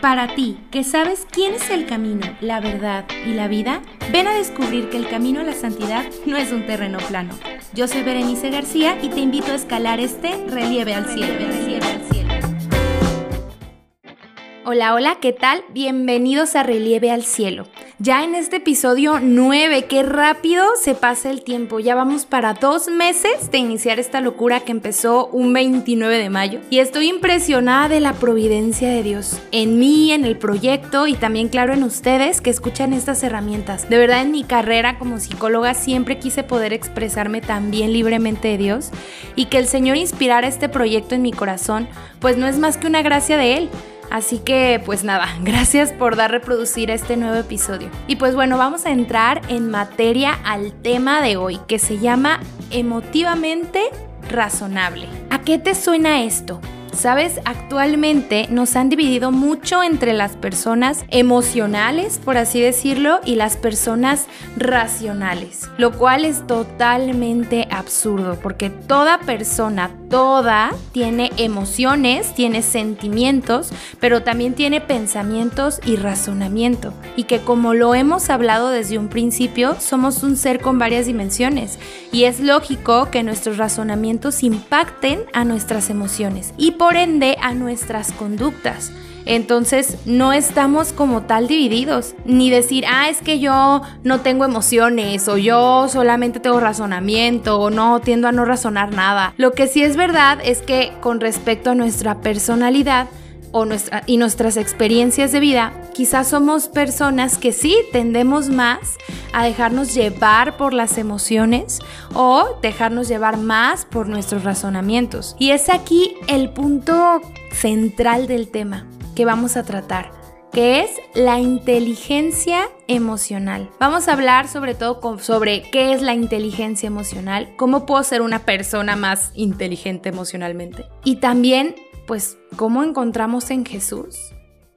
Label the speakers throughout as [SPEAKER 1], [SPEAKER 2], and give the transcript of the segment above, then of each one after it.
[SPEAKER 1] Para ti, que sabes quién es el camino, la verdad y la vida, ven a descubrir que el camino a la santidad no es un terreno plano. Yo soy Berenice García y te invito a escalar este relieve al cielo. Hola, hola, ¿qué tal? Bienvenidos a Relieve al Cielo. Ya en este episodio 9, qué rápido se pasa el tiempo. Ya vamos para dos meses de iniciar esta locura que empezó un 29 de mayo. Y estoy impresionada de la providencia de Dios en mí, en el proyecto y también, claro, en ustedes que escuchan estas herramientas. De verdad, en mi carrera como psicóloga siempre quise poder expresarme también libremente de Dios y que el Señor inspirara este proyecto en mi corazón, pues no es más que una gracia de Él. Así que pues nada, gracias por dar reproducir este nuevo episodio. Y pues bueno, vamos a entrar en materia al tema de hoy, que se llama emotivamente razonable. ¿A qué te suena esto? Sabes, actualmente nos han dividido mucho entre las personas emocionales, por así decirlo, y las personas racionales, lo cual es totalmente absurdo, porque toda persona, toda, tiene emociones, tiene sentimientos, pero también tiene pensamientos y razonamiento, y que como lo hemos hablado desde un principio, somos un ser con varias dimensiones, y es lógico que nuestros razonamientos impacten a nuestras emociones. Y por ende a nuestras conductas. Entonces no estamos como tal divididos, ni decir, ah, es que yo no tengo emociones o yo solamente tengo razonamiento o no tiendo a no razonar nada. Lo que sí es verdad es que con respecto a nuestra personalidad, nuestra, y nuestras experiencias de vida, quizás somos personas que sí tendemos más a dejarnos llevar por las emociones o dejarnos llevar más por nuestros razonamientos. Y es aquí el punto central del tema que vamos a tratar que es la inteligencia emocional. Vamos a hablar sobre todo sobre qué es la inteligencia emocional, cómo puedo ser una persona más inteligente emocionalmente y también pues, ¿cómo encontramos en Jesús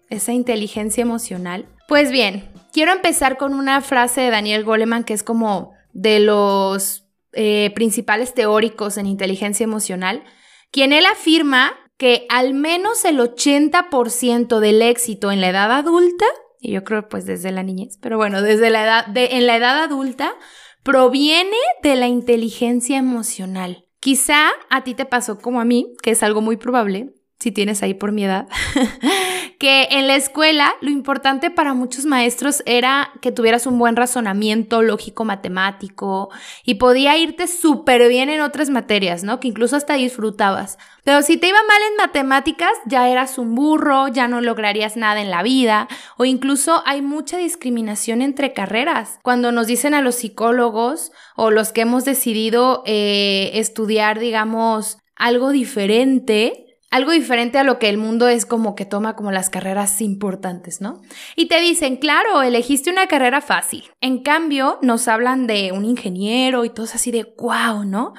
[SPEAKER 1] esa inteligencia emocional? Pues bien, quiero empezar con una frase de Daniel Goleman que es como de los eh, principales teóricos en inteligencia emocional, quien él afirma que al menos el 80% del éxito en la edad adulta, y yo creo pues desde la niñez, pero bueno, desde la edad de, en la edad adulta, proviene de la inteligencia emocional. Quizá a ti te pasó como a mí, que es algo muy probable, si tienes ahí por mi edad, que en la escuela lo importante para muchos maestros era que tuvieras un buen razonamiento lógico matemático y podía irte súper bien en otras materias, ¿no? Que incluso hasta disfrutabas. Pero si te iba mal en matemáticas, ya eras un burro, ya no lograrías nada en la vida o incluso hay mucha discriminación entre carreras. Cuando nos dicen a los psicólogos o los que hemos decidido eh, estudiar, digamos, algo diferente, algo diferente a lo que el mundo es como que toma como las carreras importantes, ¿no? Y te dicen, claro, elegiste una carrera fácil. En cambio, nos hablan de un ingeniero y todo así de wow, ¿no?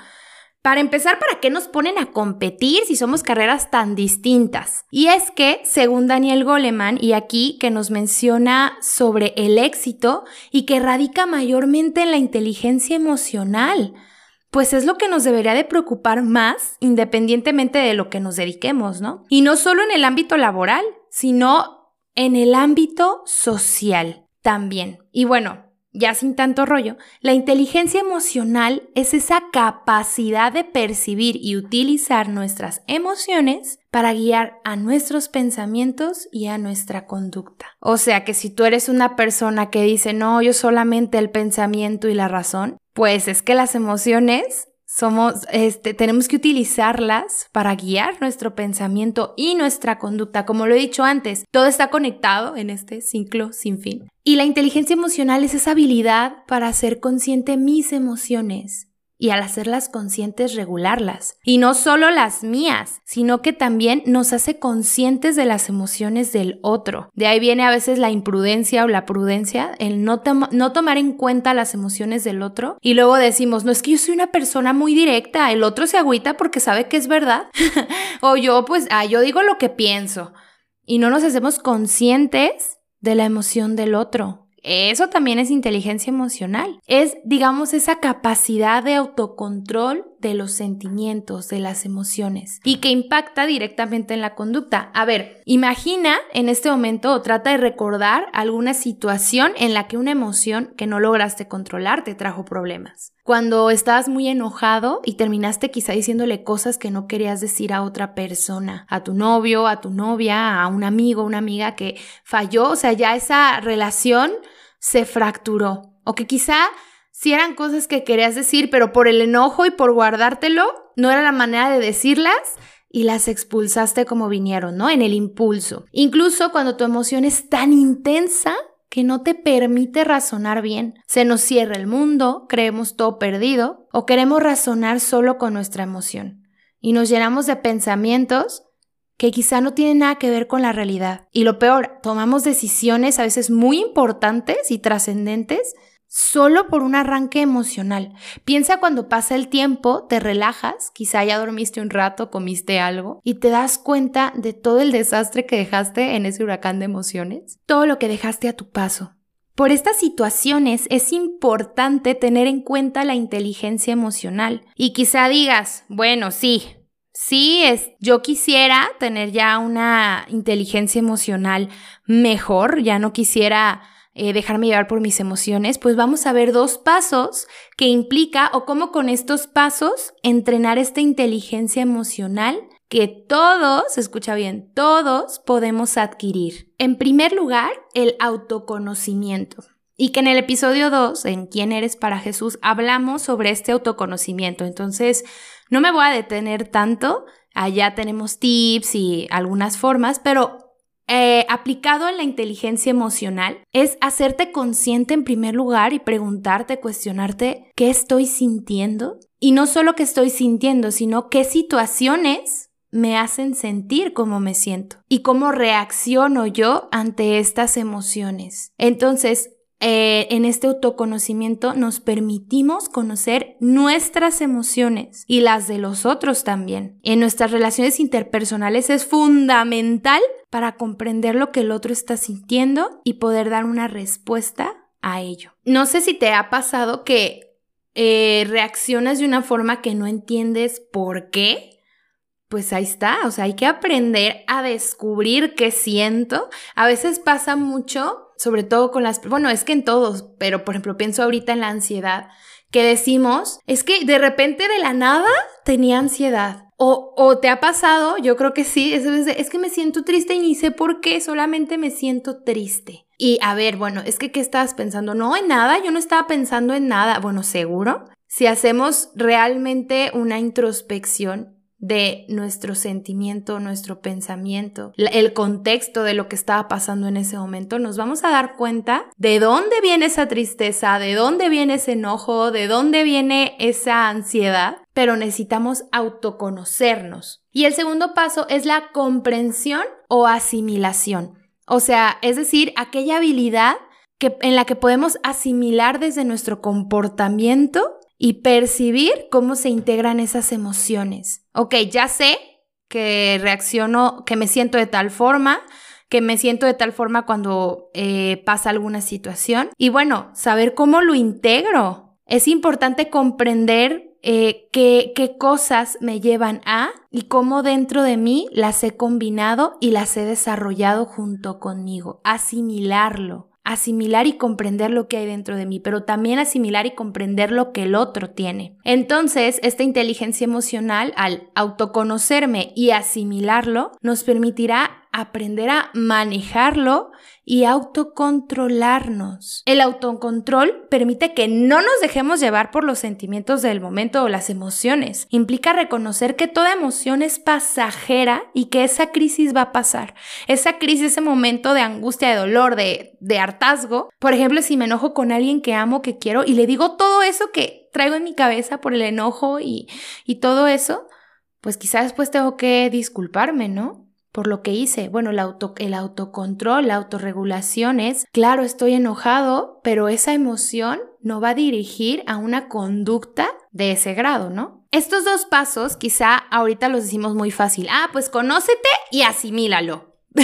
[SPEAKER 1] Para empezar, ¿para qué nos ponen a competir si somos carreras tan distintas? Y es que, según Daniel Goleman, y aquí que nos menciona sobre el éxito y que radica mayormente en la inteligencia emocional, pues es lo que nos debería de preocupar más independientemente de lo que nos dediquemos, ¿no? Y no solo en el ámbito laboral, sino en el ámbito social también. Y bueno, ya sin tanto rollo, la inteligencia emocional es esa capacidad de percibir y utilizar nuestras emociones para guiar a nuestros pensamientos y a nuestra conducta. O sea que si tú eres una persona que dice, no, yo solamente el pensamiento y la razón, pues es que las emociones somos, este, tenemos que utilizarlas para guiar nuestro pensamiento y nuestra conducta. Como lo he dicho antes, todo está conectado en este ciclo sin fin. Y la inteligencia emocional es esa habilidad para ser consciente mis emociones y al hacerlas conscientes regularlas. Y no solo las mías, sino que también nos hace conscientes de las emociones del otro. De ahí viene a veces la imprudencia o la prudencia, el no, no tomar en cuenta las emociones del otro. Y luego decimos, no es que yo soy una persona muy directa, el otro se agüita porque sabe que es verdad. o yo pues, ah, yo digo lo que pienso. Y no nos hacemos conscientes de la emoción del otro. Eso también es inteligencia emocional. Es, digamos, esa capacidad de autocontrol de los sentimientos, de las emociones y que impacta directamente en la conducta. A ver, imagina en este momento o trata de recordar alguna situación en la que una emoción que no lograste controlar te trajo problemas. Cuando estabas muy enojado y terminaste quizá diciéndole cosas que no querías decir a otra persona, a tu novio, a tu novia, a un amigo, una amiga que falló, o sea, ya esa relación se fracturó. O que quizá si eran cosas que querías decir, pero por el enojo y por guardártelo, no era la manera de decirlas y las expulsaste como vinieron, ¿no? En el impulso. Incluso cuando tu emoción es tan intensa que no te permite razonar bien. Se nos cierra el mundo, creemos todo perdido o queremos razonar solo con nuestra emoción. Y nos llenamos de pensamientos que quizá no tienen nada que ver con la realidad. Y lo peor, tomamos decisiones a veces muy importantes y trascendentes solo por un arranque emocional. Piensa cuando pasa el tiempo, te relajas, quizá ya dormiste un rato, comiste algo y te das cuenta de todo el desastre que dejaste en ese huracán de emociones, todo lo que dejaste a tu paso. Por estas situaciones es importante tener en cuenta la inteligencia emocional y quizá digas, bueno, sí, sí es, yo quisiera tener ya una inteligencia emocional mejor, ya no quisiera eh, dejarme llevar por mis emociones, pues vamos a ver dos pasos que implica o cómo con estos pasos entrenar esta inteligencia emocional que todos, escucha bien, todos podemos adquirir. En primer lugar, el autoconocimiento. Y que en el episodio 2, en ¿Quién eres para Jesús?, hablamos sobre este autoconocimiento. Entonces, no me voy a detener tanto. Allá tenemos tips y algunas formas, pero eh, aplicado en la inteligencia emocional es hacerte consciente en primer lugar y preguntarte, cuestionarte qué estoy sintiendo. Y no solo qué estoy sintiendo, sino qué situaciones me hacen sentir cómo me siento y cómo reacciono yo ante estas emociones. Entonces, eh, en este autoconocimiento nos permitimos conocer nuestras emociones y las de los otros también. En nuestras relaciones interpersonales es fundamental para comprender lo que el otro está sintiendo y poder dar una respuesta a ello. No sé si te ha pasado que eh, reaccionas de una forma que no entiendes por qué. Pues ahí está, o sea, hay que aprender a descubrir qué siento. A veces pasa mucho sobre todo con las, bueno, es que en todos, pero por ejemplo pienso ahorita en la ansiedad, que decimos, es que de repente de la nada tenía ansiedad. O, o te ha pasado, yo creo que sí, es, es que me siento triste y ni sé por qué, solamente me siento triste. Y a ver, bueno, es que ¿qué estabas pensando? No, en nada, yo no estaba pensando en nada. Bueno, seguro. Si hacemos realmente una introspección, de nuestro sentimiento, nuestro pensamiento, el contexto de lo que estaba pasando en ese momento, nos vamos a dar cuenta de dónde viene esa tristeza, de dónde viene ese enojo, de dónde viene esa ansiedad, pero necesitamos autoconocernos. Y el segundo paso es la comprensión o asimilación. O sea, es decir, aquella habilidad que, en la que podemos asimilar desde nuestro comportamiento y percibir cómo se integran esas emociones. Ok, ya sé que reacciono, que me siento de tal forma, que me siento de tal forma cuando eh, pasa alguna situación. Y bueno, saber cómo lo integro. Es importante comprender eh, qué, qué cosas me llevan a y cómo dentro de mí las he combinado y las he desarrollado junto conmigo. Asimilarlo asimilar y comprender lo que hay dentro de mí, pero también asimilar y comprender lo que el otro tiene. Entonces, esta inteligencia emocional, al autoconocerme y asimilarlo, nos permitirá aprender a manejarlo y autocontrolarnos. El autocontrol permite que no nos dejemos llevar por los sentimientos del momento o las emociones. Implica reconocer que toda emoción es pasajera y que esa crisis va a pasar. Esa crisis, ese momento de angustia, de dolor, de, de hartazgo. Por ejemplo, si me enojo con alguien que amo, que quiero, y le digo todo eso que traigo en mi cabeza por el enojo y, y todo eso, pues quizás después tengo que disculparme, ¿no? Por lo que hice. Bueno, el, auto, el autocontrol, la autorregulación es, claro, estoy enojado, pero esa emoción no va a dirigir a una conducta de ese grado, ¿no? Estos dos pasos quizá ahorita los decimos muy fácil. Ah, pues conócete y asimílalo.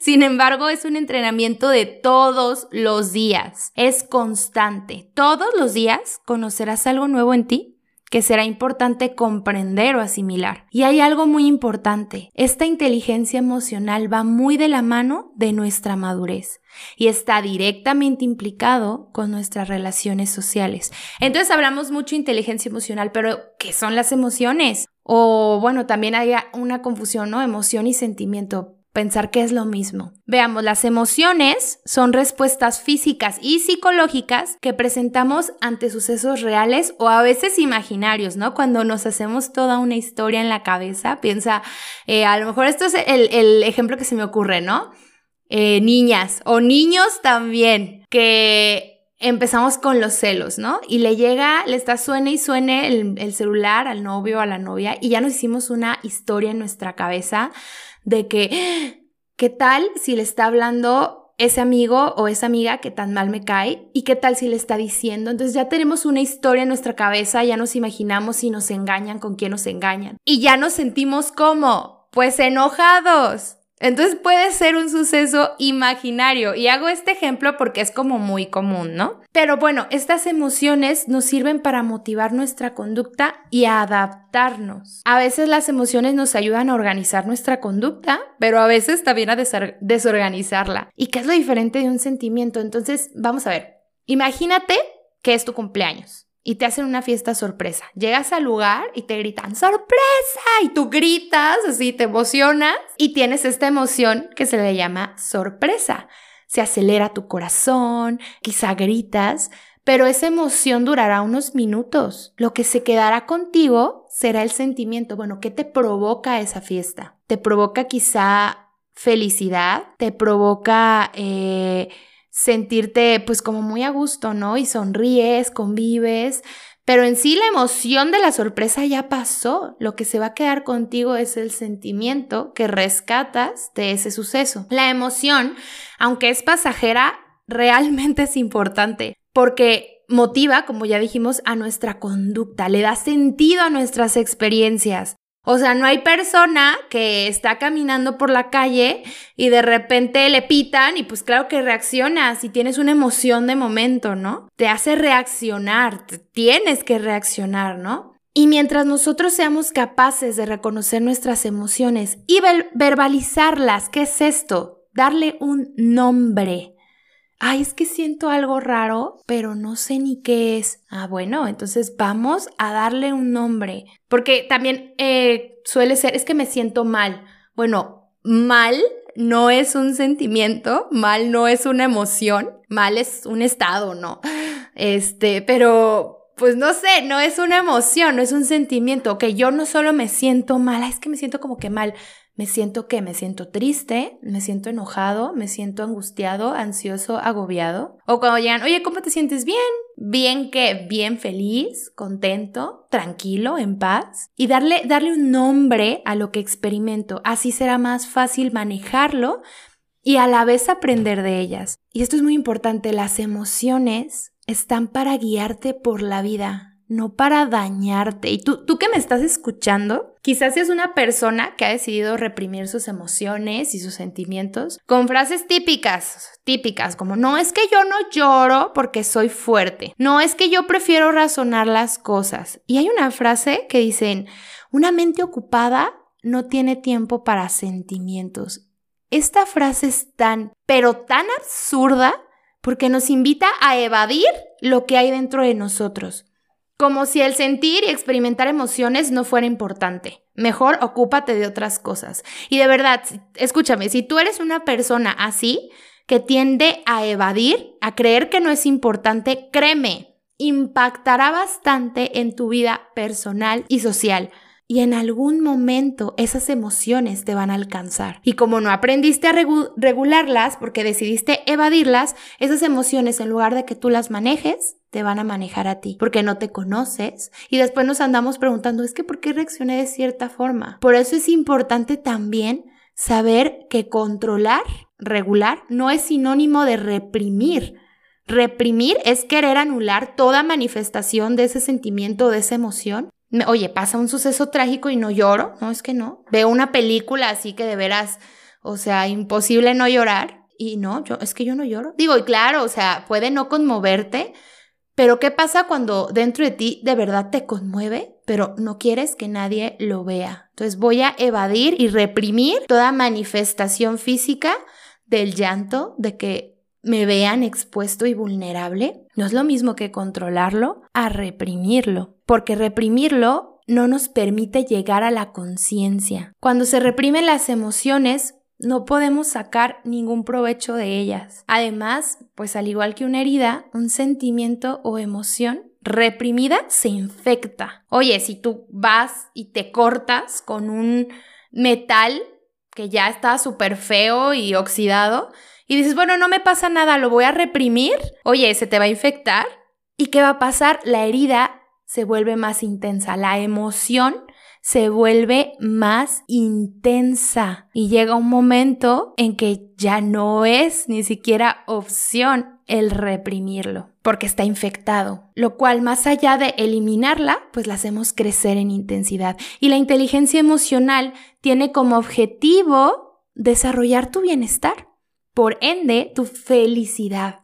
[SPEAKER 1] Sin embargo, es un entrenamiento de todos los días. Es constante. Todos los días conocerás algo nuevo en ti que será importante comprender o asimilar. Y hay algo muy importante, esta inteligencia emocional va muy de la mano de nuestra madurez y está directamente implicado con nuestras relaciones sociales. Entonces hablamos mucho de inteligencia emocional, pero ¿qué son las emociones? O bueno, también hay una confusión, ¿no? Emoción y sentimiento pensar que es lo mismo. Veamos, las emociones son respuestas físicas y psicológicas que presentamos ante sucesos reales o a veces imaginarios, ¿no? Cuando nos hacemos toda una historia en la cabeza, piensa, eh, a lo mejor esto es el, ejemplo que se me ocurre, ¿no? Eh, niñas o niños también, que empezamos con los celos, ¿no? Y le llega, le está suene y suene el, el celular al novio o a la novia y ya nos hicimos una historia en nuestra cabeza de que, ¿qué tal si le está hablando ese amigo o esa amiga que tan mal me cae? ¿Y qué tal si le está diciendo? Entonces ya tenemos una historia en nuestra cabeza, ya nos imaginamos si nos engañan, con quién nos engañan. Y ya nos sentimos como, pues enojados. Entonces puede ser un suceso imaginario y hago este ejemplo porque es como muy común, ¿no? Pero bueno, estas emociones nos sirven para motivar nuestra conducta y adaptarnos. A veces las emociones nos ayudan a organizar nuestra conducta, pero a veces también a desorganizarla. ¿Y qué es lo diferente de un sentimiento? Entonces, vamos a ver. Imagínate que es tu cumpleaños y te hacen una fiesta sorpresa. Llegas al lugar y te gritan sorpresa y tú gritas, así te emocionas y tienes esta emoción que se le llama sorpresa. Se acelera tu corazón, quizá gritas, pero esa emoción durará unos minutos. Lo que se quedará contigo será el sentimiento. Bueno, ¿qué te provoca esa fiesta? ¿Te provoca quizá felicidad? ¿Te provoca... Eh, sentirte pues como muy a gusto, ¿no? Y sonríes, convives, pero en sí la emoción de la sorpresa ya pasó. Lo que se va a quedar contigo es el sentimiento que rescatas de ese suceso. La emoción, aunque es pasajera, realmente es importante porque motiva, como ya dijimos, a nuestra conducta, le da sentido a nuestras experiencias. O sea, no hay persona que está caminando por la calle y de repente le pitan y pues claro que reaccionas y tienes una emoción de momento, ¿no? Te hace reaccionar, tienes que reaccionar, ¿no? Y mientras nosotros seamos capaces de reconocer nuestras emociones y verbalizarlas, ¿qué es esto? Darle un nombre ay, es que siento algo raro, pero no sé ni qué es. Ah, bueno, entonces vamos a darle un nombre, porque también eh, suele ser, es que me siento mal. Bueno, mal no es un sentimiento, mal no es una emoción, mal es un estado, ¿no? Este, pero pues no sé, no es una emoción, no es un sentimiento, que yo no solo me siento mal, es que me siento como que mal, me siento que me siento triste, me siento enojado, me siento angustiado, ansioso, agobiado. O cuando llegan, oye, ¿cómo te sientes bien? Bien que, bien feliz, contento, tranquilo, en paz. Y darle, darle un nombre a lo que experimento. Así será más fácil manejarlo y a la vez aprender de ellas. Y esto es muy importante, las emociones están para guiarte por la vida no para dañarte. Y tú, tú que me estás escuchando, quizás seas una persona que ha decidido reprimir sus emociones y sus sentimientos con frases típicas, típicas, como no es que yo no lloro porque soy fuerte, no es que yo prefiero razonar las cosas. Y hay una frase que dicen, una mente ocupada no tiene tiempo para sentimientos. Esta frase es tan, pero tan absurda porque nos invita a evadir lo que hay dentro de nosotros como si el sentir y experimentar emociones no fuera importante. Mejor ocúpate de otras cosas. Y de verdad, escúchame, si tú eres una persona así, que tiende a evadir, a creer que no es importante, créeme, impactará bastante en tu vida personal y social y en algún momento esas emociones te van a alcanzar. Y como no aprendiste a regularlas porque decidiste evadirlas, esas emociones en lugar de que tú las manejes, te van a manejar a ti porque no te conoces y después nos andamos preguntando, es que ¿por qué reaccioné de cierta forma? Por eso es importante también saber que controlar, regular, no es sinónimo de reprimir. Reprimir es querer anular toda manifestación de ese sentimiento, de esa emoción Oye, pasa un suceso trágico y no lloro. No, es que no. Veo una película así que de veras, o sea, imposible no llorar. Y no, yo, es que yo no lloro. Digo, y claro, o sea, puede no conmoverte, Pero ¿qué pasa cuando dentro de ti de verdad te conmueve, pero no quieres que nadie lo vea? Entonces voy a evadir y reprimir toda manifestación física del llanto, de que me vean expuesto y vulnerable. No es lo mismo que controlarlo a reprimirlo, porque reprimirlo no nos permite llegar a la conciencia. Cuando se reprimen las emociones, no podemos sacar ningún provecho de ellas. Además, pues al igual que una herida, un sentimiento o emoción reprimida se infecta. Oye, si tú vas y te cortas con un metal que ya está súper feo y oxidado y dices, bueno, no me pasa nada, lo voy a reprimir, oye, se te va a infectar. ¿Y qué va a pasar? La herida se vuelve más intensa, la emoción se vuelve más intensa y llega un momento en que ya no es ni siquiera opción el reprimirlo, porque está infectado, lo cual más allá de eliminarla, pues la hacemos crecer en intensidad. Y la inteligencia emocional tiene como objetivo desarrollar tu bienestar, por ende, tu felicidad.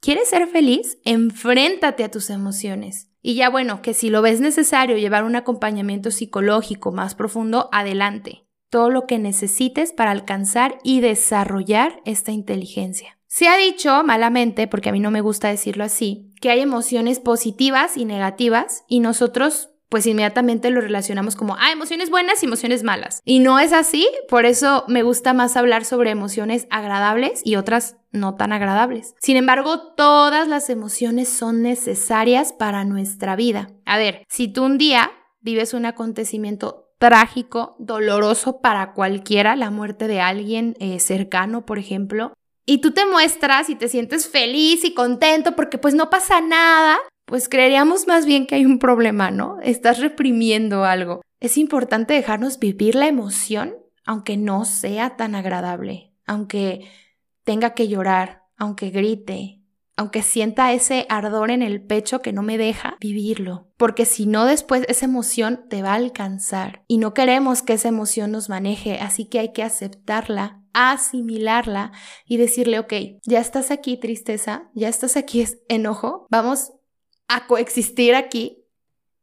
[SPEAKER 1] ¿Quieres ser feliz? Enfréntate a tus emociones. Y ya bueno, que si lo ves necesario llevar un acompañamiento psicológico más profundo, adelante. Todo lo que necesites para alcanzar y desarrollar esta inteligencia. Se ha dicho malamente, porque a mí no me gusta decirlo así, que hay emociones positivas y negativas y nosotros pues inmediatamente lo relacionamos como, ah, emociones buenas y emociones malas. Y no es así, por eso me gusta más hablar sobre emociones agradables y otras no tan agradables. Sin embargo, todas las emociones son necesarias para nuestra vida. A ver, si tú un día vives un acontecimiento trágico, doloroso para cualquiera, la muerte de alguien eh, cercano, por ejemplo, y tú te muestras y te sientes feliz y contento porque pues no pasa nada, pues creeríamos más bien que hay un problema, ¿no? Estás reprimiendo algo. Es importante dejarnos vivir la emoción, aunque no sea tan agradable, aunque tenga que llorar, aunque grite, aunque sienta ese ardor en el pecho que no me deja vivirlo, porque si no después esa emoción te va a alcanzar y no queremos que esa emoción nos maneje, así que hay que aceptarla, asimilarla y decirle, ok, ya estás aquí tristeza, ya estás aquí enojo, vamos a coexistir aquí,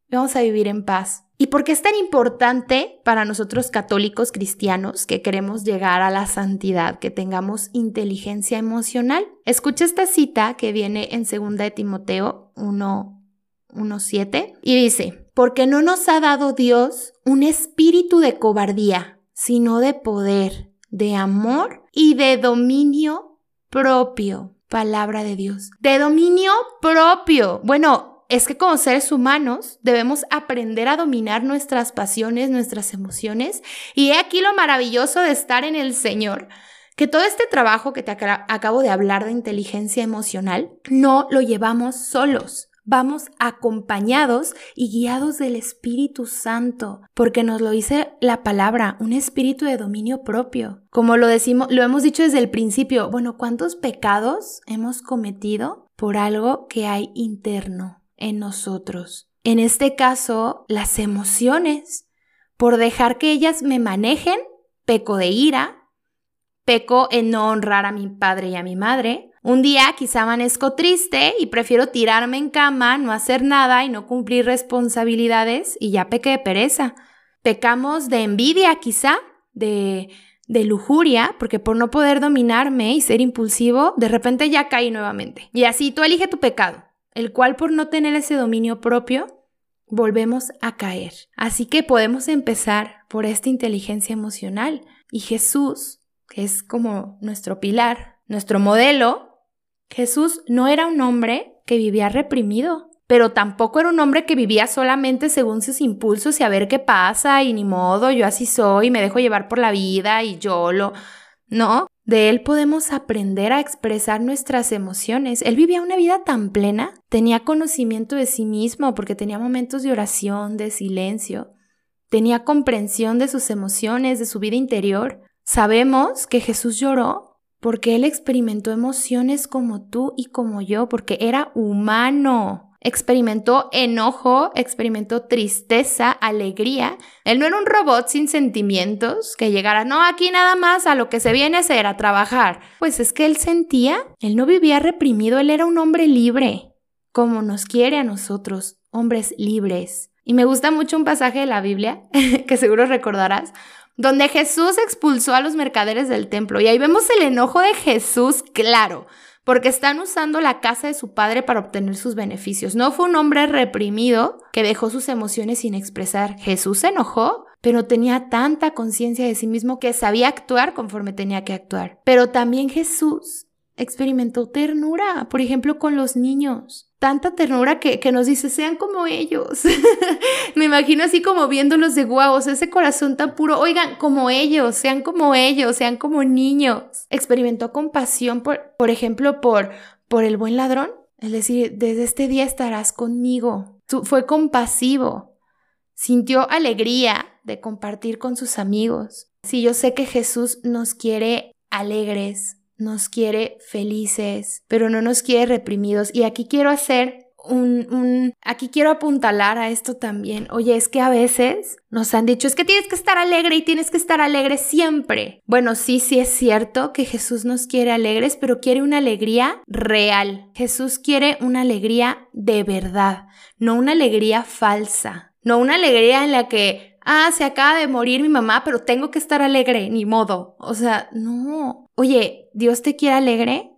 [SPEAKER 1] vamos a vivir en paz. ¿Y por qué es tan importante para nosotros católicos cristianos que queremos llegar a la santidad, que tengamos inteligencia emocional? Escucha esta cita que viene en 2 de Timoteo 1.7 y dice, porque no nos ha dado Dios un espíritu de cobardía, sino de poder, de amor y de dominio propio palabra de Dios. De dominio propio. Bueno, es que como seres humanos debemos aprender a dominar nuestras pasiones, nuestras emociones. Y he aquí lo maravilloso de estar en el Señor. Que todo este trabajo que te acabo de hablar de inteligencia emocional, no lo llevamos solos vamos acompañados y guiados del Espíritu Santo, porque nos lo dice la palabra, un espíritu de dominio propio. Como lo decimos, lo hemos dicho desde el principio, bueno, ¿cuántos pecados hemos cometido por algo que hay interno en nosotros? En este caso, las emociones, por dejar que ellas me manejen, peco de ira, peco en no honrar a mi padre y a mi madre, un día quizá amanezco triste y prefiero tirarme en cama, no hacer nada y no cumplir responsabilidades y ya pequé de pereza. Pecamos de envidia quizá, de, de lujuria, porque por no poder dominarme y ser impulsivo, de repente ya caí nuevamente. Y así tú elige tu pecado, el cual por no tener ese dominio propio, volvemos a caer. Así que podemos empezar por esta inteligencia emocional. Y Jesús, que es como nuestro pilar, nuestro modelo, Jesús no era un hombre que vivía reprimido, pero tampoco era un hombre que vivía solamente según sus impulsos y a ver qué pasa y ni modo, yo así soy, me dejo llevar por la vida y yo lo... No, de él podemos aprender a expresar nuestras emociones. Él vivía una vida tan plena, tenía conocimiento de sí mismo porque tenía momentos de oración, de silencio, tenía comprensión de sus emociones, de su vida interior. Sabemos que Jesús lloró porque él experimentó emociones como tú y como yo, porque era humano. Experimentó enojo, experimentó tristeza, alegría. Él no era un robot sin sentimientos que llegara, no, aquí nada más a lo que se viene a hacer, a trabajar. Pues es que él sentía, él no vivía reprimido, él era un hombre libre, como nos quiere a nosotros, hombres libres. Y me gusta mucho un pasaje de la Biblia, que seguro recordarás, donde Jesús expulsó a los mercaderes del templo. Y ahí vemos el enojo de Jesús claro, porque están usando la casa de su padre para obtener sus beneficios. No fue un hombre reprimido que dejó sus emociones sin expresar. Jesús se enojó, pero tenía tanta conciencia de sí mismo que sabía actuar conforme tenía que actuar. Pero también Jesús experimentó ternura, por ejemplo, con los niños. Tanta ternura que, nos dice, sean como ellos. Me imagino así como viéndolos de guavos, ese corazón tan puro. Oigan, como ellos, sean como ellos, sean como niños. Experimentó compasión, por, por ejemplo, por, por el buen ladrón. Es decir, desde este día estarás conmigo. Fue compasivo. Sintió alegría de compartir con sus amigos. Sí, yo sé que Jesús nos quiere alegres, nos quiere felices, pero no nos quiere reprimidos. Y aquí quiero hacer un, un, aquí quiero apuntalar a esto también. Oye, es que a veces nos han dicho, es que tienes que estar alegre y tienes que estar alegre siempre. Bueno, sí, sí es cierto que Jesús nos quiere alegres, pero quiere una alegría real. Jesús quiere una alegría de verdad, no una alegría falsa, no una alegría en la que ah, se acaba de morir mi mamá, pero tengo que estar alegre, ni modo. O sea, no. Oye, Dios te quiere alegre,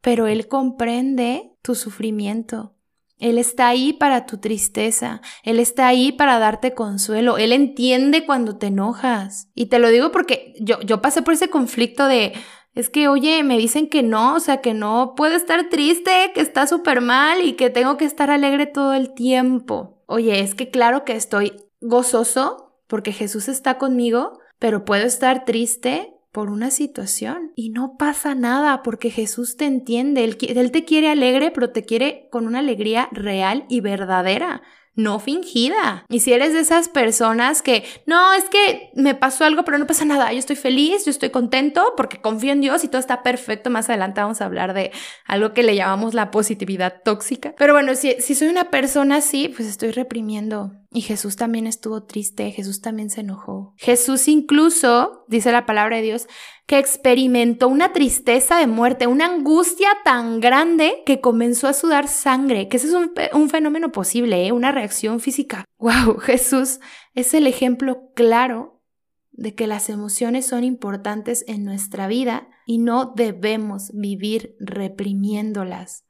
[SPEAKER 1] pero Él comprende tu sufrimiento. Él está ahí para tu tristeza, Él está ahí para darte consuelo, Él entiende cuando te enojas. Y te lo digo porque yo, yo pasé por ese conflicto de, es que, oye, me dicen que no, o sea, que no puedo estar triste, que está súper mal y que tengo que estar alegre todo el tiempo. Oye, es que claro que estoy gozoso porque Jesús está conmigo, pero puedo estar triste por una situación. Y no pasa nada porque Jesús te entiende, él, él, te quiere alegre, pero te quiere con una alegría real y verdadera no fingida. Y si eres de esas personas que, no, es que me pasó algo, pero no pasa nada, yo estoy feliz, yo estoy contento porque confío en Dios y todo está perfecto. Más adelante vamos a hablar de algo que le llamamos la positividad tóxica. Pero bueno, si, si soy una persona así, pues estoy reprimiendo. Y Jesús también estuvo triste, Jesús también se enojó. Jesús incluso, dice la palabra de Dios, que experimentó una tristeza de muerte, una angustia tan grande que comenzó a sudar sangre, que ese es un, fenómeno posible, ¿eh? una reacción física. ¡Wow! Jesús es el ejemplo claro de que las emociones son importantes en nuestra vida y no debemos vivir reprimiéndolas.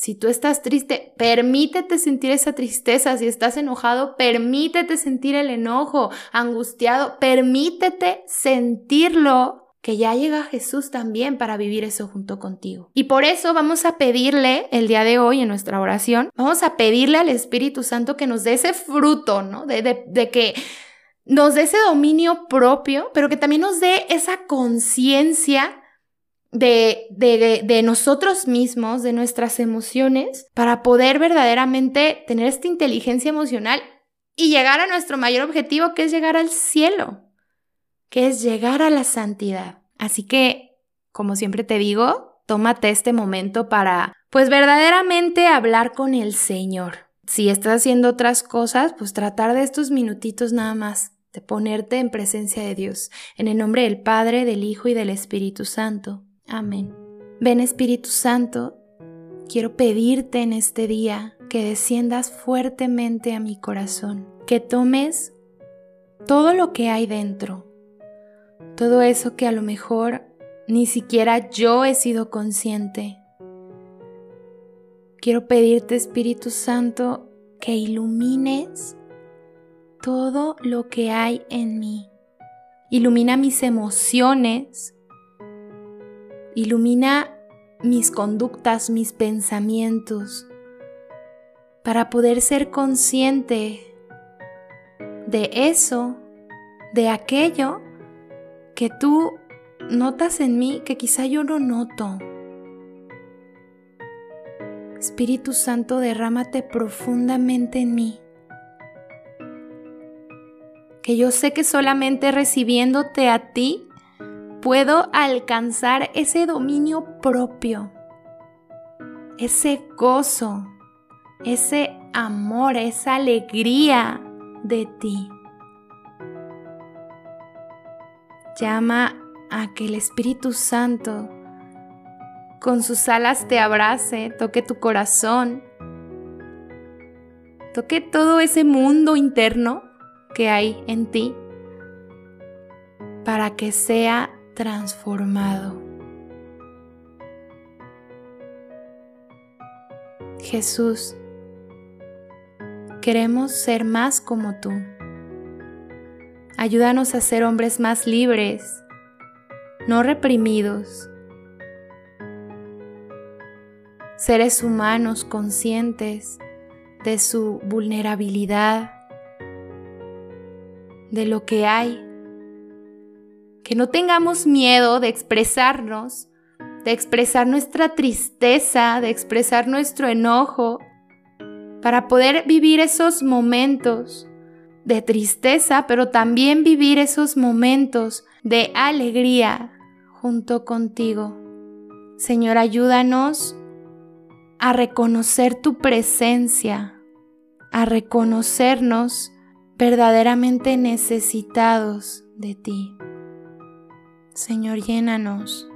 [SPEAKER 1] Si tú estás triste, permítete sentir esa tristeza. Si estás enojado, permítete sentir el enojo, angustiado, permítete sentirlo que ya llega Jesús también para vivir eso junto contigo. Y por eso vamos a pedirle el día de hoy en nuestra oración, vamos a pedirle al Espíritu Santo que nos dé ese fruto, ¿no? De, de, que nos dé ese dominio propio, pero que también nos dé esa conciencia de, de, de, nosotros mismos, de nuestras emociones, para poder verdaderamente tener esta inteligencia emocional y llegar a nuestro mayor objetivo, que es llegar al cielo que es llegar a la santidad. Así que, como siempre te digo, tómate este momento para, pues verdaderamente hablar con el Señor. Si estás haciendo otras cosas, pues tratar de estos minutitos nada más, de ponerte en presencia de Dios, en el nombre del Padre, del Hijo y del Espíritu Santo. Amén. Ven Espíritu Santo, quiero pedirte en este día que desciendas fuertemente a mi corazón, que tomes todo lo que hay dentro, todo eso que a lo mejor ni siquiera yo he sido consciente. Quiero pedirte, Espíritu Santo, que ilumines todo lo que hay en mí. Ilumina mis emociones, ilumina mis conductas, mis pensamientos, para poder ser consciente de eso, de aquello que tú notas en mí que quizá yo no noto. Espíritu Santo, derrámate profundamente en mí. Que yo sé que solamente recibiéndote a ti puedo alcanzar ese dominio propio, ese gozo, ese amor, esa alegría de ti. Llama a que el Espíritu Santo con sus alas te abrace, toque tu corazón toque todo ese mundo interno que hay en ti para que sea transformado. Jesús, queremos ser más como tú. Ayúdanos a ser hombres más libres, no reprimidos. Seres humanos conscientes de su vulnerabilidad, de lo que hay. Que no tengamos miedo de expresarnos, de expresar nuestra tristeza, de expresar nuestro enojo, para poder vivir esos momentos de tristeza, pero también vivir esos momentos de alegría junto contigo. Señor, ayúdanos a reconocer tu presencia, a reconocernos verdaderamente necesitados de ti. Señor, llénanos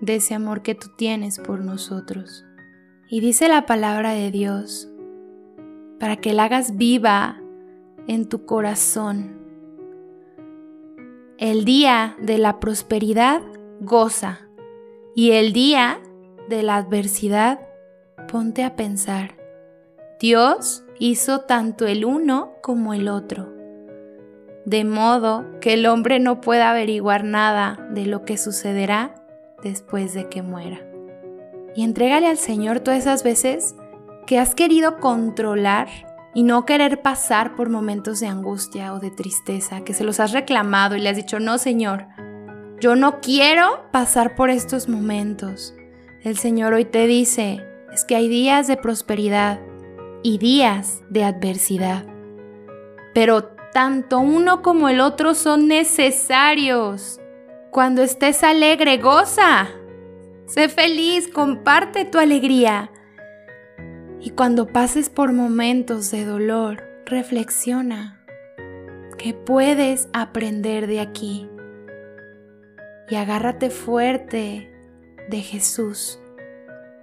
[SPEAKER 1] de ese amor que tú tienes por nosotros. Y dice la palabra de Dios, para que la hagas viva en tu corazón. El día de la prosperidad goza y el día de la adversidad ponte a pensar. Dios hizo tanto el uno como el otro, de modo que el hombre no pueda averiguar nada de lo que sucederá después de que muera. Y entrégale al Señor todas esas veces que has querido controlar y no querer pasar por momentos de angustia o de tristeza, que se los has reclamado y le has dicho, no Señor, yo no quiero pasar por estos momentos. El Señor hoy te dice, es que hay días de prosperidad y días de adversidad. Pero tanto uno como el otro son necesarios. Cuando estés alegre, goza. Sé feliz, comparte tu alegría. Y cuando pases por momentos de dolor, reflexiona que puedes aprender de aquí. Y agárrate fuerte de Jesús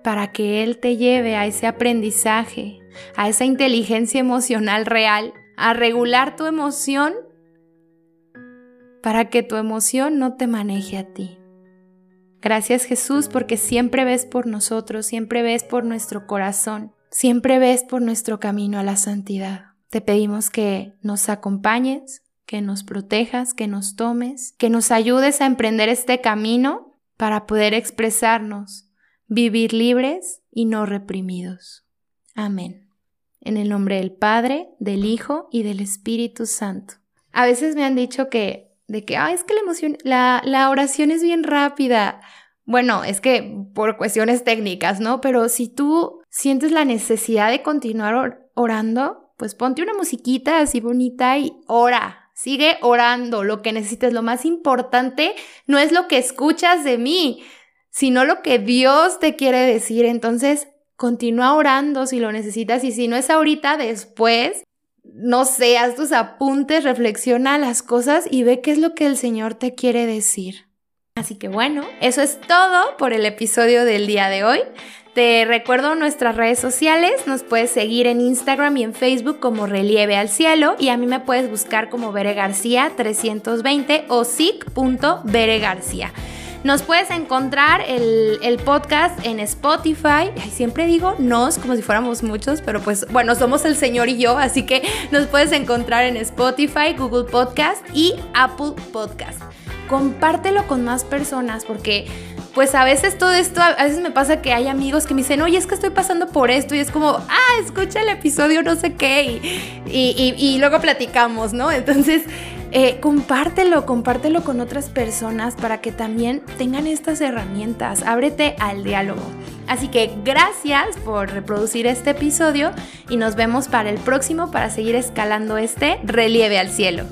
[SPEAKER 1] para que Él te lleve a ese aprendizaje, a esa inteligencia emocional real, a regular tu emoción para que tu emoción no te maneje a ti. Gracias Jesús porque siempre ves por nosotros, siempre ves por nuestro corazón, siempre ves por nuestro camino a la santidad. Te pedimos que nos acompañes, que nos protejas, que nos tomes, que nos ayudes a emprender este camino para poder expresarnos vivir libres y no reprimidos. Amén. En el nombre del Padre, del Hijo y del Espíritu Santo. A veces me han dicho que, de que, es que la emoción, la, la oración es bien rápida. Bueno, es que por cuestiones técnicas, ¿no? Pero si tú sientes la necesidad de continuar orando, pues ponte una musiquita así bonita y ora. Sigue orando lo que necesites. Lo más importante no es lo que escuchas de mí, sino lo que Dios te quiere decir. Entonces, continúa orando si lo necesitas y si no es ahorita, después, no sé, haz tus apuntes, reflexiona las cosas y ve qué es lo que el Señor te quiere decir. Así que bueno, eso es todo por el episodio del día de hoy. Te recuerdo nuestras redes sociales, nos puedes seguir en Instagram y en Facebook como Relieve al Cielo y a mí me puedes buscar como Bere García 320 o sic.bere García. Nos puedes encontrar el, podcast en Spotify. siempre digo nos como si fuéramos muchos, pero pues bueno, somos el Señor y yo, así que nos puedes encontrar en Spotify, Google Podcast y Apple Podcast. Compártelo con más personas porque pues a veces todo esto, a veces me pasa que hay amigos que me dicen, oye, es que estoy pasando por esto y es como, ah, escucha el episodio no sé qué y luego platicamos, ¿no? Entonces eh, compártelo, compártelo con otras personas para que también tengan estas herramientas. Ábrete al diálogo. Así que gracias por reproducir este episodio y nos vemos para el próximo para seguir escalando este relieve al cielo.